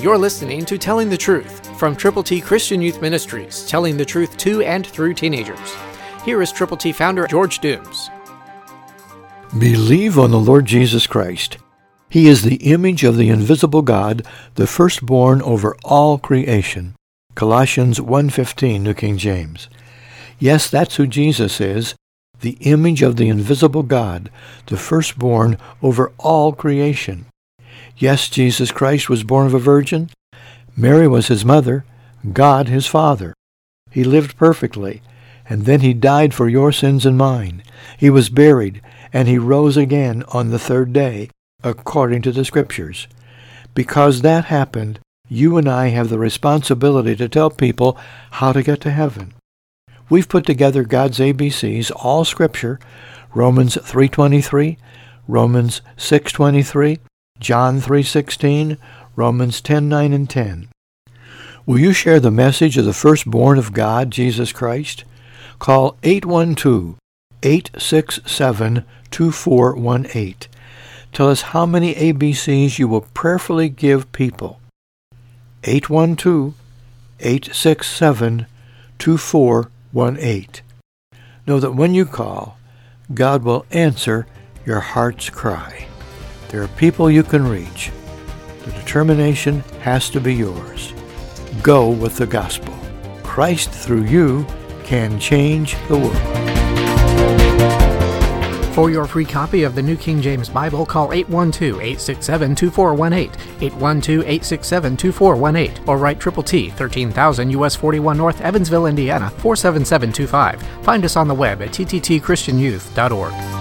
You're listening to Telling the Truth from Triple T Christian Youth Ministries, telling the truth to and through teenagers. Here is Triple T founder George Dooms. Believe on the Lord Jesus Christ. He is the image of the invisible God, the firstborn over all creation. Colossians 1:15 New King James. Yes, that's who Jesus is, the image of the invisible God, the firstborn over all creation. Yes, Jesus Christ was born of a virgin. Mary was his mother, God his father. He lived perfectly, and then he died for your sins and mine. He was buried, and he rose again on the third day, according to the Scriptures. Because that happened, you and I have the responsibility to tell people how to get to heaven. We've put together God's ABCs, all Scripture, Romans 3.23, Romans 6.23, John 3:16, Romans 10:9 and 10. Will you share the message of the firstborn of God, Jesus Christ? Call 812-867-2418. Tell us how many ABCs you will prayerfully give people. 812-867-2418. Know that when you call, God will answer your heart's cry. There are people you can reach. The determination has to be yours. Go with the gospel. Christ through you can change the world. For your free copy of the New King James Bible, call 812-867-2418, 812-867-2418, or write Triple T, 13,000 US 41 North, Evansville, Indiana, 47725. Find us on the web at tttchristianyouth.org.